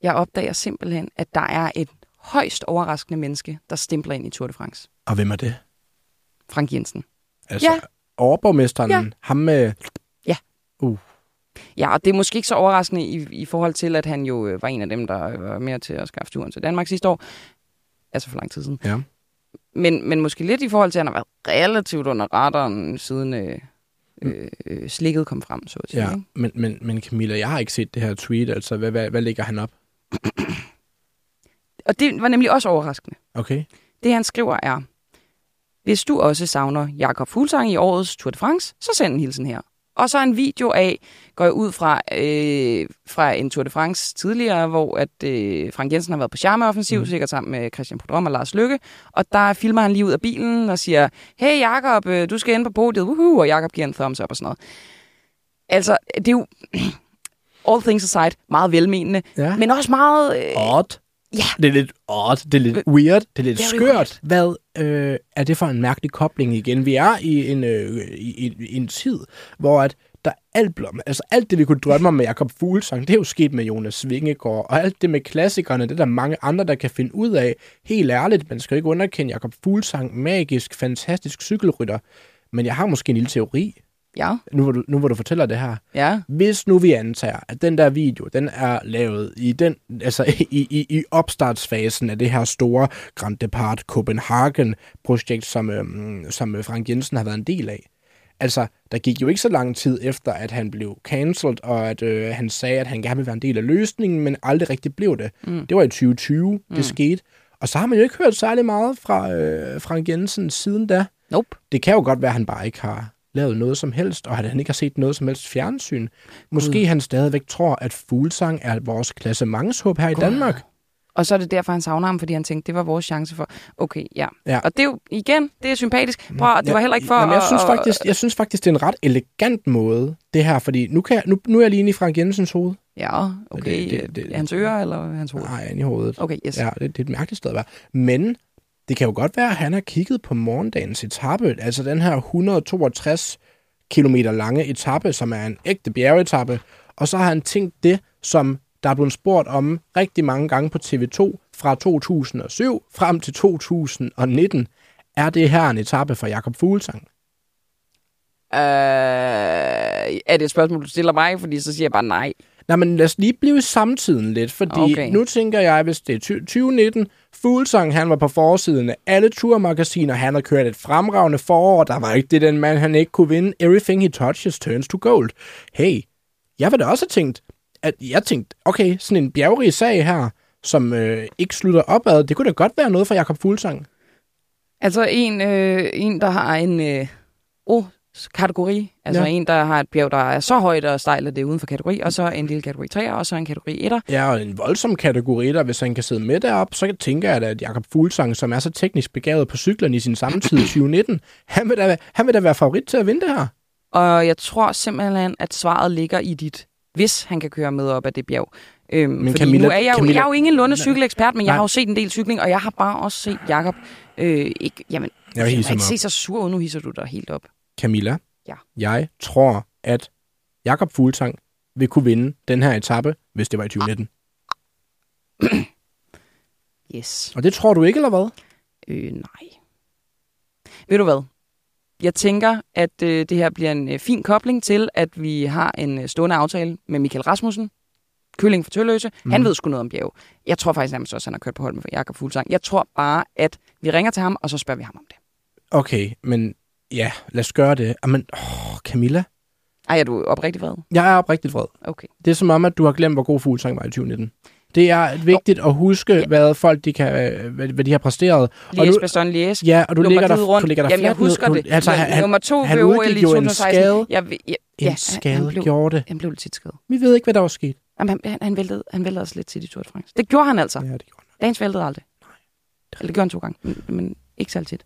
Jeg opdager simpelthen, at der er et højst overraskende menneske, der stempler ind i Tour de France. Og hvem er det? Frank Jensen. Altså, ja. overborgmesteren, ja. ham med... Ja. Uh. Ja, og det er måske ikke så overraskende i, i forhold til, at han jo øh, var en af dem, der var mere til at skaffe turen til Danmark sidste år. Altså for lang tid siden. Ja. Men, men måske lidt i forhold til, at han har været relativt under radaren, siden øh, øh, øh, slikket kom frem, så at sige. Ja, ikke? men, men, men Camilla, jeg har ikke set det her tweet, altså hvad, hvad, hvad lægger han op? Og det var nemlig også overraskende. Okay. Det han skriver er, hvis du også savner Jakob Fuglsang i årets Tour de France, så send en hilsen her. Og så en video af, går jeg ud fra, øh, fra en Tour de France tidligere, hvor at øh, Frank Jensen har været på charmeoffensiv, mm. sikkert sammen med Christian Podrom og Lars Lykke. Og der filmer han lige ud af bilen og siger, hey Jakob, øh, du skal ind på podiet, woohoo, og Jakob giver en thumbs up og sådan noget. Altså, det er jo, all things aside, meget velmenende, Ja. men også meget... Øh, Odd. Ja. Det er lidt odd, det er lidt weird, det er lidt Det er skørt. Hvad øh, er det for en mærkelig kobling igen? Vi er i en, øh, i, i, en tid, hvor at der alt, blom, altså alt det, vi kunne drømme om med Jakob Fuglsang, det er jo sket med Jonas Vingegaard, og alt det med klassikerne, det er der mange andre, der kan finde ud af. Helt ærligt, man skal jo ikke underkende Jakob Fuglsang, magisk, fantastisk cykelrytter. Men jeg har måske en lille teori, ja, nu hvor du, nu hvor du fortæller det her. ja. Hvis nu vi antager, at den der video, den er lavet i den, altså i, i, i opstartsfasen af det her store Grand Depart Copenhagen-projekt, som, øhm, som øh, Frank Jensen har været en del af. Altså, der gik jo ikke så lang tid efter, at han blev cancelled, og at øh, han sagde, at han gerne ville være en del af løsningen, men aldrig rigtig blev det. Mm. Det var i 2020, mm. det skete. Og så har man jo ikke hørt særlig meget fra øh, Frank Jensen siden da. Nope. Det kan jo godt være, at han bare ikke har lavet noget som helst, og at han ikke har set noget som helst fjernsyn. Måske han stadigvæk tror, at Fuglsang er vores klassementshåb her i Danmark. Og så er det derfor, han savner ham, fordi han tænkte, det var vores chance for... Okay, ja. Ja. Og det er jo, igen, det er sympatisk. Prøv, det var heller ikke for... Jamen, jeg, synes faktisk, jeg synes faktisk, det er en ret elegant måde, det her, fordi nu, kan jeg, nu, nu er jeg lige inde i Frank Jensens hoved. Ja, okay. Det- det- det- hans ører eller hans hoved? Nej, inde i hovedet. Okay, yes. Ja, det, det er et mærkeligt sted at være. Men det kan jo godt være, at han har kigget på morgendagens etape, altså den her 162 km lange etape, som er en ægte bjergetappe, og så har han tænkt det, som der er blevet spurgt om rigtig mange gange på TV2 fra 2007 frem til 2019. Er det her en etape for Jakob Fuglsang? Øh, er det et spørgsmål, du stiller mig? Fordi så siger jeg bare nej. Nej, men lad os lige blive i samtiden lidt, fordi okay. Nu tænker jeg, hvis det er ty- 2019, Fuglsang, han var på forsiden af alle turmagasiner, han har kørt et fremragende forår, der var ikke det den mand, han ikke kunne vinde. Everything he touches turns to gold. Hey, jeg ville da også have tænkt, at jeg tænkte, okay, sådan en bjergrig sag her, som øh, ikke slutter opad, det kunne da godt være noget for Jakob Fuglsang. Altså en, øh, en der har en øh, O-kategori, altså Ja. en, der har et bjerg, der er så højt og stejlt, at det er uden for kategori, og så en lille kategori 3, og så en kategori 1'er. Ja, og en voldsom kategori, der hvis han kan sidde med derop, så tænker jeg da, at Jakob Fuglsang, som er så teknisk begavet på cyklerne i sin samtid i 2019, han vil, da, han vil da være favorit til at vinde det her. Og jeg tror simpelthen, at svaret ligger i dit, hvis han kan køre med op ad det bjerg. Øhm, men Camilla- nu er jeg, jo, Camilla- jeg er jo ingen lunde cykelekspert, men jeg Nej. har jo set en del cykling, og jeg har bare også set Jakob øh, ikke, jamen, Jeg ham op. se så sur ud, nu hisser du dig helt op. Camilla, Ja. jeg tror, at Jakob Fuglsang vil kunne vinde den her etape, hvis det var i 2019. Yes. Og det tror du ikke, eller hvad? Øh, nej. Ved du hvad? Jeg tænker, at øh, det her bliver en øh, fin kobling til, at vi har en øh, stående aftale med Michael Rasmussen, Kylling for Tølløse. Mm. Han ved sgu noget om bjerg. Jeg tror faktisk nærmest også, at han har kørt på hold med Jakob Fuglsang. Jeg tror bare, at vi ringer til ham, og så spørger vi ham om det. Okay, men ja, lad os gøre det. Men, åh, Camilla, Ej, er du oprigtig vred? jeg er oprigtigt vred. Okay. Det er som om, at du har glemt, hvor god Fuglsang var i 2019. Det er vigtigt at huske, Ja. hvad folk de kan, hvad, hvad de har præsteret. Og Lies, nu- Bastogne, Lies. Ja, og du ligger, der, rundt. du ligger der Jamen, jeg ned. husker Du- det. Altså, han, Nummer to han ved OL i jo en 2016. skade. Jeg, ved- ja, en ja, skade han blev, gjorde det. han blev lidt tit skadet. Vi ved ikke, hvad der var sket. Jamen, han, han, væltede, han væltede os lidt til i Tour de France. Det gjorde han altså. Ja, det gjorde han. Dagens væltede aldrig. Eller det gjorde han to gange, men, men ikke særlig tit.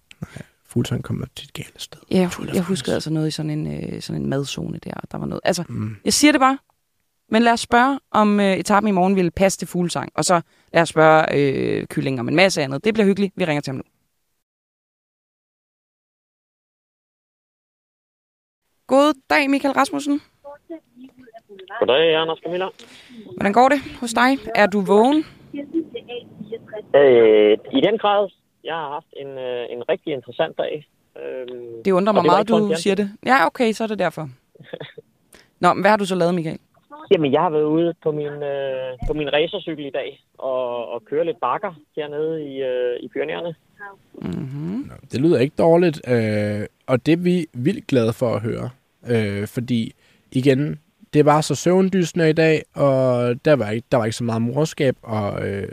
Fuglsang kom til et galt sted. Ja, jeg, jeg husker altså noget i sådan en, øh, sådan en madzone der. Der var noget. Altså, Mm. jeg siger det bare. Men lad os spørge, om øh, etappen i morgen vil passe til fuglesang. Og så lad os spørge øh, Kylling om en masse andet. Det bliver hyggeligt. Vi ringer til ham nu. God dag, Michael Rasmussen. Goddag, Anders Camilla. Hvordan går det hos dig? Er du vågen? Øh, I den grad, jeg har haft en, øh, en rigtig interessant dag. Øhm, Det undrer mig det meget, du fjern- siger det. Ja, okay, så er det derfor. Nå, men hvad har du så lavet, Michael? Jamen, jeg har været ude på min, øh, på min racercykel i dag og, og køre lidt bakker hernede i, øh, i Pyreneerne. Mm-hmm. Det lyder ikke dårligt, øh, og det er vi vildt glade for at høre. Øh, fordi, igen, det var så søvndysende i dag, og der var ikke, der var ikke så meget morskab at øh,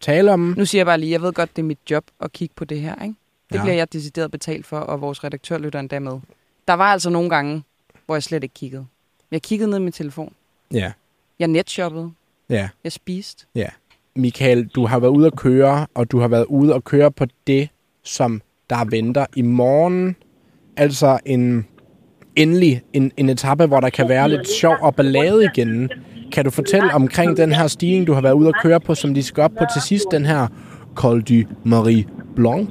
tale om. Nu siger jeg bare lige, jeg ved godt, det er mit job at kigge på det her, ikke? Det ja. bliver jeg decideret betalt for, og vores redaktør lytter endda med. Der var altså nogle gange, hvor jeg slet ikke kiggede. Jeg kiggede ned i min telefon. Ja. Jeg netshoppede. Ja. Jeg spiste. Ja. Michael, du har været ude at køre, og du har været ude at køre på det, som der venter i morgen. Altså en endelig en, en etape, hvor der kan være lidt sjov og ballade igen. Kan du fortælle omkring den her stigning, du har været ude at køre på, som de skal op på til sidst, den her Col du Marie Blanc?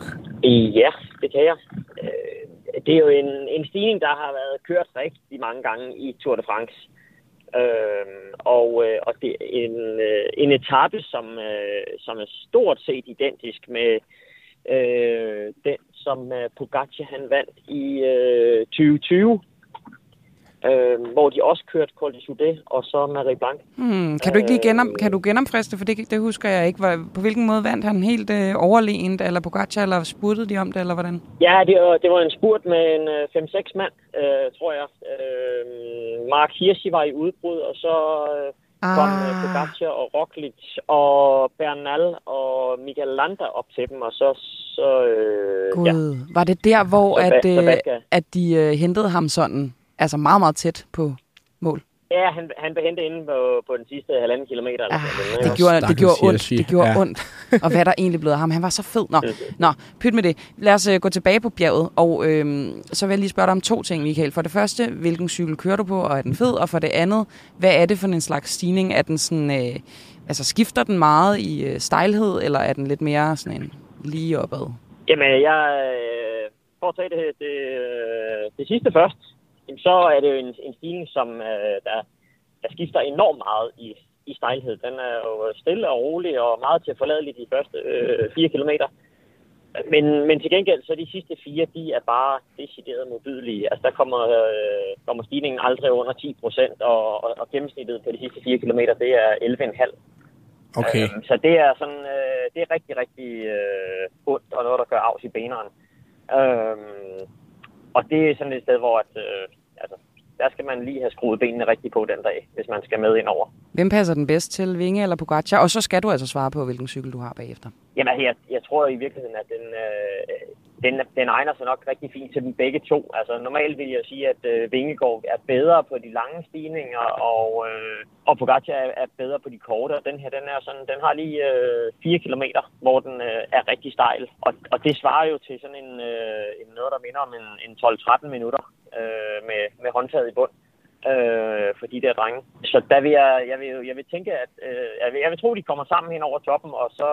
Ja, det kan jeg. Øh, det er jo en, en stigning, der har været kørt rigtig mange gange i Tour de France. Øhm, og, øh, og det er en, øh, en etape, som, øh, som er stort set identisk med øh, den, som øh, Pogacar han vandt i øh, 2020 øh, hvor de også kørte Col de Soudet og så Marie Blanc. Hmm, kan du ikke lige genom, øh, kan du genomfriste, for det, det husker jeg ikke. På hvilken måde vandt han helt øh, overlegent, eller Pogacar, eller spurtede de om det, eller hvordan? Ja, det var, det var en spurt med en øh, 5-6 mand, øh, tror jeg. Øh, Mark Hirschi var i udbrud, og så øh, ah. kom Pogacar og Roglic og Bernal og Michael Landa op til dem, og så... så øh, Gud, ja. var det der, hvor så, at, øh, at de øh, hentede ham sådan altså meget, meget tæt på mål. Ja, han, han blev hentet inde på, på den sidste halvanden kilometer. Eller ah, sådan, det, gjorde, det gjorde ondt. Det gjorde ja. ondt. Og hvad der egentlig blevet af ham. Han var så fed. Nå, Nå pyt med det. Lad os uh, gå tilbage på bjerget. Og øhm, så vil jeg lige spørge dig om to ting, Michael. For det første, hvilken cykel kører du på, og er den fed? Og for det andet, hvad er det for en slags stigning? Er den sådan, øh, altså skifter den meget i øh, stejlhed, eller er den lidt mere sådan en lige opad? Jamen, jeg... Øh, for at tage det, det, øh, det sidste først så er det jo en, en stigning, som øh, der, der skifter enormt meget i, i stejlhed. Den er jo stille og rolig og meget til at forlade de første øh, fire kilometer. Men, men til gengæld, så de sidste fire, de er bare decideret modbydelige. Altså der kommer, øh, kommer stigningen aldrig under 10 procent, og, og, og gennemsnittet på de sidste fire kilometer, det er 11,5. Okay. Øhm, så det er sådan, øh, det er rigtig, rigtig øh, ondt, og noget, der gør afs i benene. Øhm, og det er sådan et sted, hvor at, øh, der skal man lige have skruet benene rigtigt på den dag, hvis man skal med ind over. Hvem passer den bedst til, Vinge eller Pogacar? Og så skal du altså svare på, hvilken cykel du har bagefter. Jamen, jeg, jeg tror i virkeligheden, at den, øh, den, den egner sig nok rigtig fint til dem begge to. Altså, normalt vil jeg sige, at øh, Vingegaard er bedre på de lange stigninger, og, øh, og Pogacar er, er bedre på de korte. Og den her, den, er sådan, den har lige øh, 4 km, hvor den øh, er rigtig stejl. Og, og det svarer jo til sådan en, øh, en noget, der minder om en, en 12-13 minutter øh, med, med håndtaget i bund øh, for de der drenge. Så der vil jeg, jeg, vil, jeg vil tænke, at øh, jeg, vil, jeg vil tro, de kommer sammen hen over toppen, og så,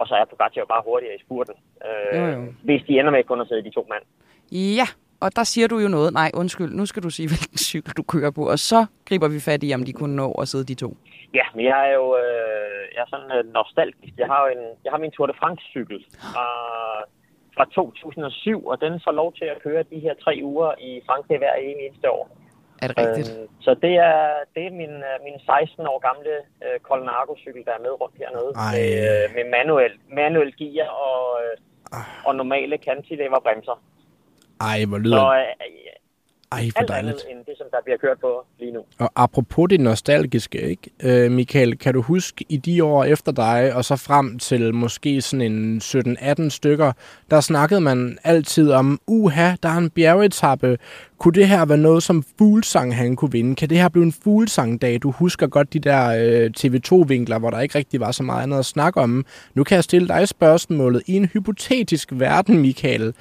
og så er Pogacar jo bare hurtigere i spurten, øh, jo, jo. hvis de ender med kun at sidde de to mand. Ja, og der siger du jo noget. Nej, undskyld, nu skal du sige, hvilken cykel du kører på, og så griber vi fat i, om de kunne nå at sidde de to. Ja, men jeg er jo øh, jeg er sådan øh, nostalgisk. Jeg har jo en, jeg har min Tour de France-cykel fra, fra 2007, og den får lov til at køre de her tre uger i Frankrig hver eneste år. Er det rigtigt? Øh, så det er, det er min, øh, min 16 år gamle øh, Colnago-cykel, der er med rundt hernede. Med, øh, med manuel, manuel gear og, øh, og normale cantilever-bremser. Ej, hvor lyder... Så, øh, ej, for alt dejligt. andet end det, som der bliver kørt på lige nu. Og apropos det nostalgiske, ikke? Øh, Michael, kan du huske i de år efter dig, og så frem til måske sådan en 17-18 stykker, der snakkede man altid om, uha, der er en bjergetappe. Kunne det her være noget, som Fuglsang han kunne vinde? Kan det her blive en Fuglsang-dag? Du husker godt de der øh, TV2-vinkler, hvor der ikke rigtig var så meget andet at snakke om. Nu kan jeg stille dig spørgsmålet. I en hypotetisk verden, Michael,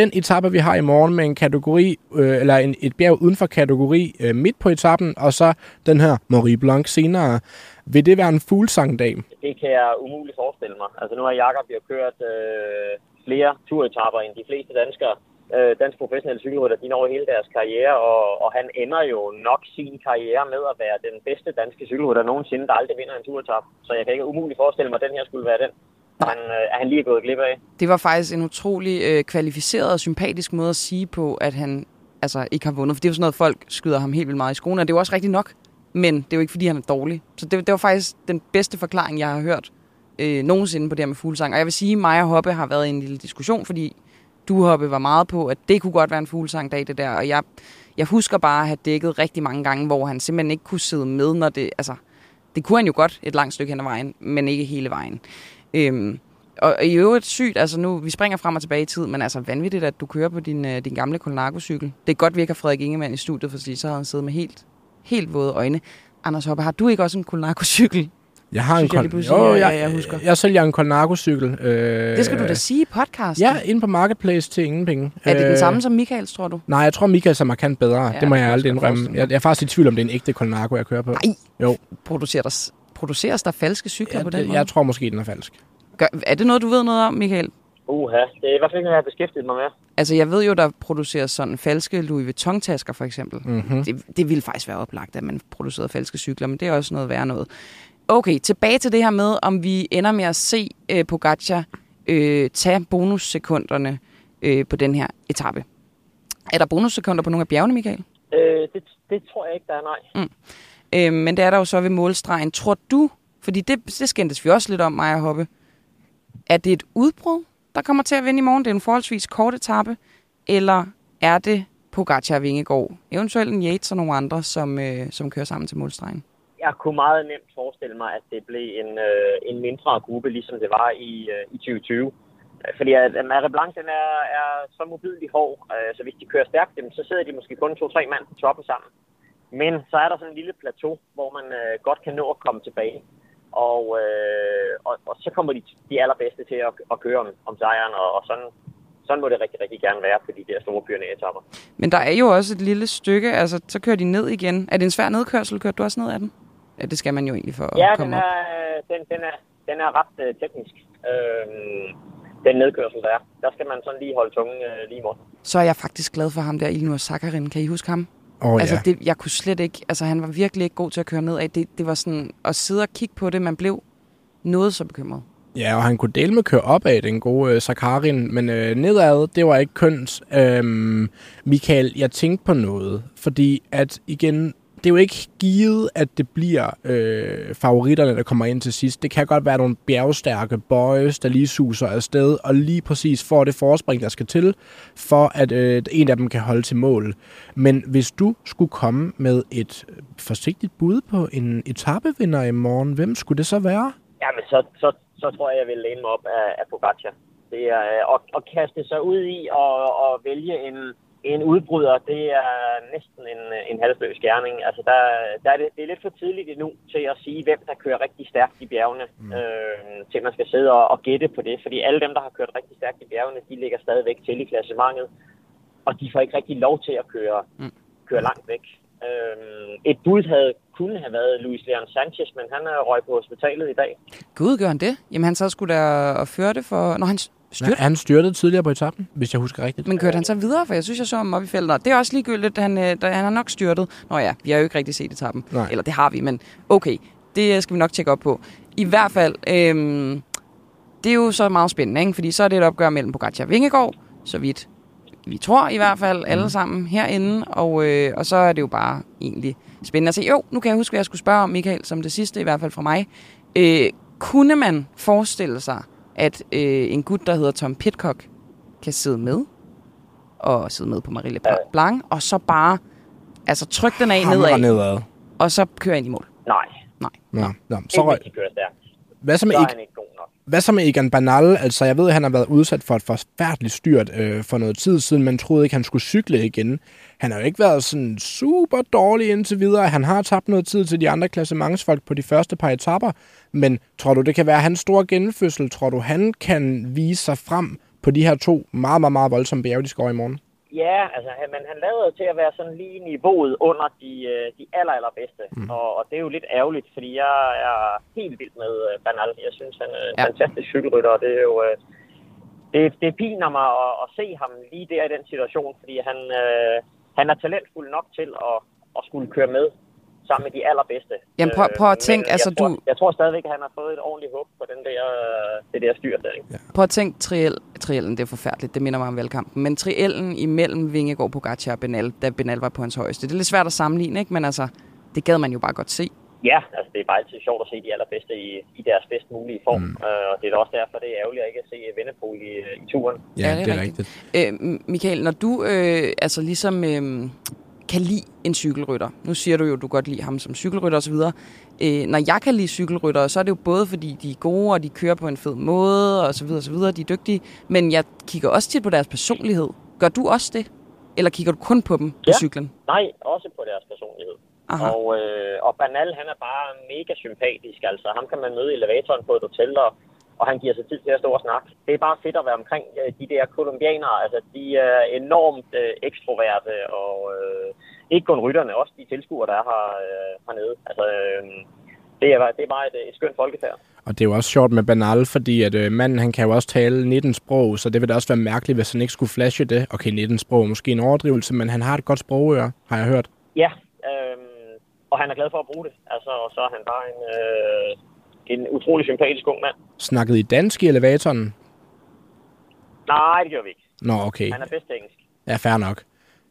den etape, vi har i morgen med en kategori, øh, eller en, et bjerg uden for kategori øh, midt på etappen, og så den her Marie Blanc senere. Vil det være en fuglsangdag? Det kan jeg umuligt forestille mig. Altså nu har Jakob jo kørt øh, flere turetapper end de fleste danskere. Øh, dansk professionelle cykelrytter, de når hele deres karriere, og, og han ender jo nok sin karriere med at være den bedste danske cykelrytter nogensinde, der aldrig vinder en turetap. Så jeg kan ikke umuligt forestille mig, at den her skulle være den han, øh, er han lige gået glip af. Det var faktisk en utrolig øh, kvalificeret og sympatisk måde at sige på, at han altså, ikke har vundet. For det er jo sådan noget, folk skyder ham helt vildt meget i skoene, og det er jo også rigtigt nok. Men det er jo ikke, fordi han er dårlig. Så det, det var faktisk den bedste forklaring, jeg har hørt øh, nogensinde på det her med fuglesang. Og jeg vil sige, at mig og Hoppe har været i en lille diskussion, fordi du, Hoppe, var meget på, at det kunne godt være en fuglesang-dag, det der. Og jeg, jeg husker bare at have dækket rigtig mange gange, hvor han simpelthen ikke kunne sidde med, når det... Altså, det kunne han jo godt et langt stykke hen ad vejen, men ikke hele vejen. Øhm, og i øvrigt sygt, altså nu, vi springer frem og tilbage i tid, men altså vanvittigt, at du kører på din, øh, din gamle Colnago-cykel. Det er godt, vi ikke har Frederik Ingemann i studiet, fordi så har han siddet med helt, helt våde øjne. Anders Hoppe, har du ikke også en Colnago-cykel? Jeg har en Col- jo, jeg, jeg, husker. Jeg sælger en Colnago-cykel. Øh, det skal du da sige i podcasten. Ja, ind på Marketplace til ingen penge. Er det øh, den samme som Michaels, tror du? Nej, jeg tror Michaels er markant bedre. Ja, det må jeg aldrig indrømme. Jeg, jeg er faktisk i tvivl om, det er en ægte Colnago, jeg kører på. Nej, jo. Producerer der, produceres der falske cykler ja, på den det, måde? Jeg tror måske, den er falsk. Gør, er det noget, du ved noget om, Michael? Uha, det er i hvert fald ikke noget, jeg har beskæftiget mig med. Altså, jeg ved jo, der produceres sådan falske Louis Vuitton-tasker, for eksempel. Mm-hmm. Det, det ville faktisk være oplagt, at man producerede falske cykler, men det er også noget værre noget. Okay, tilbage til det her med, om vi ender med at se øh, Pogacar øh, tage bonussekunderne øh, på den her etape. Er der bonussekunder på nogle af bjergene, Michael? Øh, det, det tror jeg ikke, der er, nej. Mm. Øh, men det er der jo så ved målstregen. Tror du, fordi det, det skændtes vi også lidt om, Maja Hoppe, er det et udbrud, der kommer til at vinde i morgen? Det er en forholdsvis kort etape. Eller er det Pogacar og Vingegaard, eventuelt en Yates og nogle andre, som, øh, som kører sammen til målstregen? Jeg kunne meget nemt forestille mig, at det blev en, øh, en mindre gruppe, ligesom det var i, øh, i 2020. Fordi at Mare Blanc den er, er så mobillig hård, øh, så hvis de kører stærkt, så sidder de måske kun to-tre mand på toppen sammen. Men så er der sådan en lille plateau, hvor man øh, godt kan nå at komme tilbage. Og, øh, og, og så kommer de, de allerbedste til at, at køre om, om sejren, og, og sådan, sådan må det rigtig, rigtig gerne være på de der store pioneretapper. Men der er jo også et lille stykke, altså så kører de ned igen. Er det en svær nedkørsel? Kørte du også ned af den? Ja, det skal man jo egentlig for ja, at komme den er, op. Den, den, er, den er ret uh, teknisk. Øh, den nedkørsel, der er. Der skal man sådan lige holde tungen uh, lige i munden. Så er jeg faktisk glad for ham der, Ilnur Sakarin. Kan I huske ham? Oh, altså, ja. det, jeg kunne slet ikke... Altså, han var virkelig ikke god til at køre ned af. Det, det var sådan... At sidde og kigge på det, man blev noget så bekymret. Ja, og han kunne dele med køre op af den gode øh, Sakarin, men øh, nedad, det var ikke kønt. Øhm, Michael, jeg tænkte på noget, fordi at igen, det er jo ikke givet, at det bliver øh, favoritterne, der kommer ind til sidst. Det kan godt være nogle bjergstærke boys, der lige suser afsted, og lige præcis får det forspring, der skal til, for at øh, en af dem kan holde til mål. Men hvis du skulle komme med et forsigtigt bud på en etapevinder i morgen, hvem skulle det så være? Jamen, så, så, så tror jeg, jeg vil læne mig op af, af Pogacar. Det er øh, at, at kaste sig ud i og, og vælge en, en udbryder, det er næsten en, en halvsløs gerning. Altså, der, der er det, det er lidt for tidligt endnu til at sige, hvem der kører rigtig stærkt i bjergene, mm. øh, til man skal sidde og, og gætte på det. Fordi alle dem, der har kørt rigtig stærkt i bjergene, de ligger stadigvæk til i klassementet, og de får ikke rigtig lov til at køre, mm. køre langt væk. Øh, et bud havde kunne have været Luis Leon Sanchez, men han er røg på hospitalet i dag. Gud, gør han det? Jamen han så skulle der og føre det for... Når han styrte? Ja, han styrtede tidligere på etappen, hvis jeg husker rigtigt. Men kørte han så videre? For jeg synes, jeg så ham op i feltet. Det er også ligegyldigt, han, han har nok styrtet. Nå ja, vi har jo ikke rigtig set etappen. Nej. Eller det har vi, men okay. Det skal vi nok tjekke op på. I hvert fald, øhm, det er jo så meget spændende, ikke? fordi så er det et opgør mellem Pogacar og Vingegaard, så vidt vi tror i hvert fald alle sammen herinde, og, øh, og så er det jo bare egentlig spændende at se. Jo, nu kan jeg huske, hvad jeg skulle spørge om, Michael, som det sidste, i hvert fald fra mig. Øh, kunne man forestille sig, at øh, en gut, der hedder Tom Pitcock, kan sidde med, og sidde med på Marie Blanc, og så bare altså trykke den af nedad, nedad, og så køre ind i mål? Nej. Nej. Ja. Nå, så røg. Hvad så med så ikke? Hvad så med Egan Bernal? Altså, jeg ved, at han har været udsat for et forfærdeligt styrt øh, for noget tid siden. Man troede ikke, han skulle cykle igen. Han har jo ikke været sådan super dårlig indtil videre. Han har tabt noget tid til de andre klassementsfolk på de første par etapper. Men tror du, det kan være hans store genfødsel? Tror du, han kan vise sig frem på de her to meget, meget, meget voldsomme bjerge, de skal over i morgen? Ja, altså, men han lavede til at være sådan lige niveauet under de, de aller, allerbedste. Mm. Og, og det er jo lidt ærgerligt, fordi jeg er helt vild med Bernal. Jeg synes, han er en ja. fantastisk cykelrytter, og det er jo... Det, det piner mig at, at se ham lige der i den situation, fordi han, øh, han er talentfuld nok til at, at skulle køre med sammen med de allerbedste. Jamen prøv, prøv at tænke, altså tror, du... Jeg tror stadigvæk, at han har fået et ordentligt håb på den der, det der styr der. Ikke? Ja. Prøv at tænke, Triel, triellen, det er forfærdeligt, det minder mig om valgkampen, men triellen imellem Vingegaard, Pogacar og Benal, da Benal var på hans højeste. Det er lidt svært at sammenligne, ikke? men altså, det gad man jo bare godt se. Ja, altså det er bare altid sjovt at se de allerbedste i, i deres bedst mulige form. Mm. Uh, og det er da også derfor, det er ærgerligt at ikke at se Vennepol i, i turen. Ja, ja det er, det er rigtigt. rigtigt. Øh, Michael, når du øh, altså ligesom øh, kan lide en cykelrytter, nu siger du jo, at du godt lide ham som cykelrytter osv., øh, når jeg kan lide cykelrytter, så er det jo både fordi, de er gode, og de kører på en fed måde, og så videre, og så videre, de er dygtige, men jeg kigger også tit på deres personlighed. Gør du også det? Eller kigger du kun på dem på ja. cyklen? Nej, også på deres personlighed. Aha. Og, øh, og Banal, han er bare mega sympatisk. Altså, ham kan man møde i elevatoren på et hotel, og, og han giver sig tid til at stå og snakke. Det er bare fedt at være omkring øh, de der kolumbianere. Altså, de er enormt øh, ekstroverte, og øh, ikke kun rytterne, også de tilskuere, der er her, øh, hernede. Altså, øh, det, er, det er bare et, et skønt folkefærd. Og det er jo også sjovt med Banal, fordi at øh, manden han kan jo også tale 19 sprog, så det vil da også være mærkeligt, hvis han ikke skulle flashe det. Okay, 19 sprog måske en overdrivelse, men han har et godt sprogøre, har jeg hørt. Ja, øh, og han er glad for at bruge det. Altså, og så er han bare en, øh, en utrolig sympatisk ung mand. Snakkede I dansk i elevatoren? Nej, det gjorde vi ikke. Nå, okay. Han er bedst engelsk. Ja, fair nok.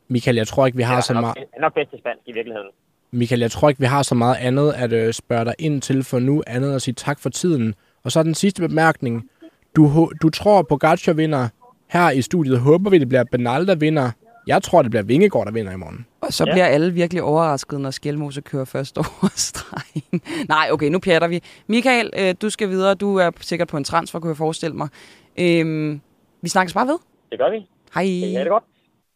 Michael, jeg tror ikke, vi har ja, så meget... Han er nok bedst til spansk i virkeligheden. Michael, jeg tror ikke, vi har så meget andet at øh, spørge dig ind til for nu, andet at sige tak for tiden. Og så den sidste bemærkning. Du, du tror, på Pogacar vinder. Her i studiet håber vi, det bliver Benal, der vinder. Jeg tror, det bliver Vingegaard, der vinder i morgen. Og så ja. bliver alle virkelig overrasket, når Skelmose kører først over stregen. Nej, okay, nu pjatter vi. Michael, øh, du skal videre. Du er sikkert på en transfer, kunne jeg forestille mig. Øhm, vi snakkes bare ved. Det gør vi. Hej. Det er det godt.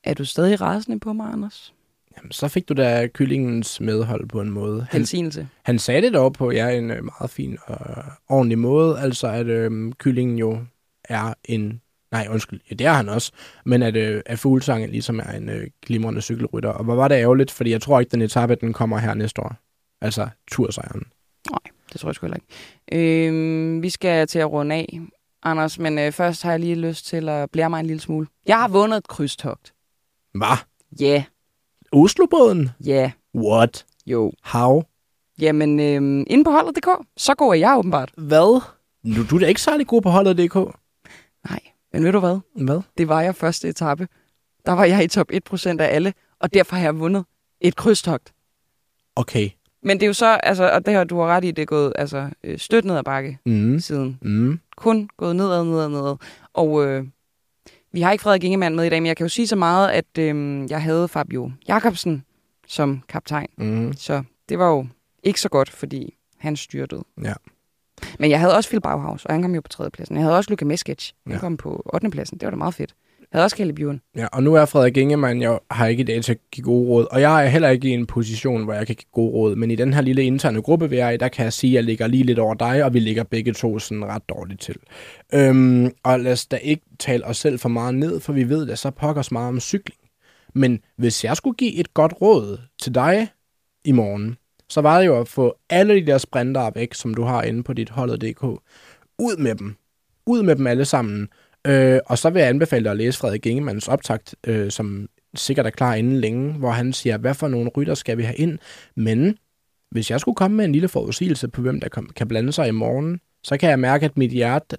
Er du stadig rasende på mig, Anders? Jamen, så fik du da kyllingens medhold på en måde. Han, Velsignelse. Han sagde det dog på ja, en øh, meget fin og ordentlig måde, altså at øh, kyllingen jo er en Nej, undskyld. Ja, det er han også. Men at, øh, at Fuglsang ligesom er en øh, glimrende cykelrytter. Og hvor var det ærgerligt, fordi jeg tror ikke, den etape, den kommer her næste år. Altså tursejren. Nej, det tror jeg sgu heller ikke. Øh, vi skal til at runde af, Anders. Men øh, først har jeg lige lyst til at blære mig en lille smule. Jeg har vundet et krydstogt. Hvad? Ja. Yeah. Oslobåden? Ja. Yeah. What? Jo. How? Jamen, øh, inde på holdet.dk, så går jeg åbenbart. Hvad? Du, du er da ikke særlig god på holdet.dk. Nej, men ved du hvad? Hvad? Det var jeg første etape. Der var jeg i top 1% af alle, og derfor har jeg vundet et krydstogt. Okay. Men det er jo så, altså, og det her, du har ret i, det er gået altså, øh, stødt ned ad bakke mm. siden. Mm. Kun gået nedad, nedad, nedad. Og øh, vi har ikke Frederik Ingemann med i dag, men jeg kan jo sige så meget, at øh, jeg havde Fabio Jakobsen som kaptajn. Mm. Så det var jo ikke så godt, fordi han styrtede. Ja. Men jeg havde også Phil Bauhaus, og han kom jo på tredjepladsen. Jeg havde også Luka Meskic, han Ja. kom på 8. pladsen. Det var da meget fedt. Jeg havde også Caleb Ewan. Ja, og nu er Frederik Ingemann, jeg har ikke i dag til at give gode råd, og jeg er heller ikke i en position, hvor jeg kan give gode råd, men i den her lille interne gruppe, vi er i, der kan jeg sige, at jeg ligger lige lidt over dig, og vi ligger begge to sådan ret dårligt til. Øhm, og lad os da ikke tale os selv for meget ned, for vi ved da så pokkers meget om cykling. Men hvis jeg skulle give et godt råd til dig i morgen, så var det jo at få alle de der sprinter væk, som du har inde på dit holdet.dk. Ud med dem. Ud med dem alle sammen. Øh, og så vil jeg anbefale dig at læse Frederik Ingemanns optakt, øh, som sikkert er klar inden længe, hvor han siger, hvad for nogle rytter skal vi have ind. Men hvis jeg skulle komme med en lille forudsigelse på, hvem der kan blande sig i morgen, så kan jeg mærke, at mit hjerte,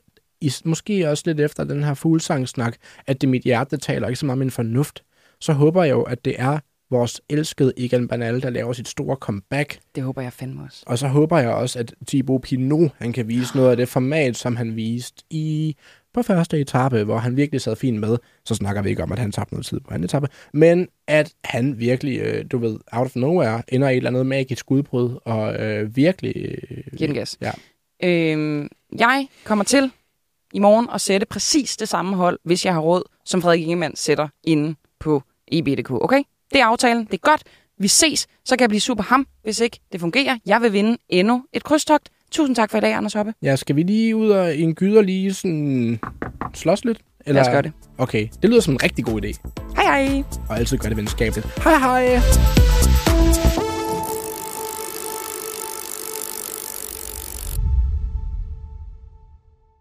måske også lidt efter den her fuglsangsnak, at det er mit hjerte, der taler ikke så meget min fornuft. Så håber jeg jo, at det er vores elskede Egan Bernal, der laver sit store comeback. Det håber jeg fandme også. Og så håber jeg også, at Thibaut Pinot, han kan vise noget af det format, som han viste i på første etape, hvor han virkelig sad fint med. Så snakker vi ikke om, at han tabte noget tid på anden etape, men at han virkelig, øh, du ved, out of nowhere, ender i et eller andet magisk udbrud, og øh, virkelig... Øh, Giv den gas. Ja. Øhm, jeg kommer til i morgen at sætte præcis det samme hold, hvis jeg har råd, som Frederik Ingemann sætter inde på EB.dk. Okay? Det er aftalen. Det er godt. Vi ses. Så kan jeg blive super ham, hvis ikke det fungerer. Jeg vil vinde endnu et krydstogt. Tusind tak for i dag, Anders Hoppe. Ja, skal vi lige ud og en gyder lige sådan slås lidt? Eller? Lad os gøre det. Okay, det lyder som en rigtig god idé. Hej hej. Og altid gør det venskabeligt. Hej hej!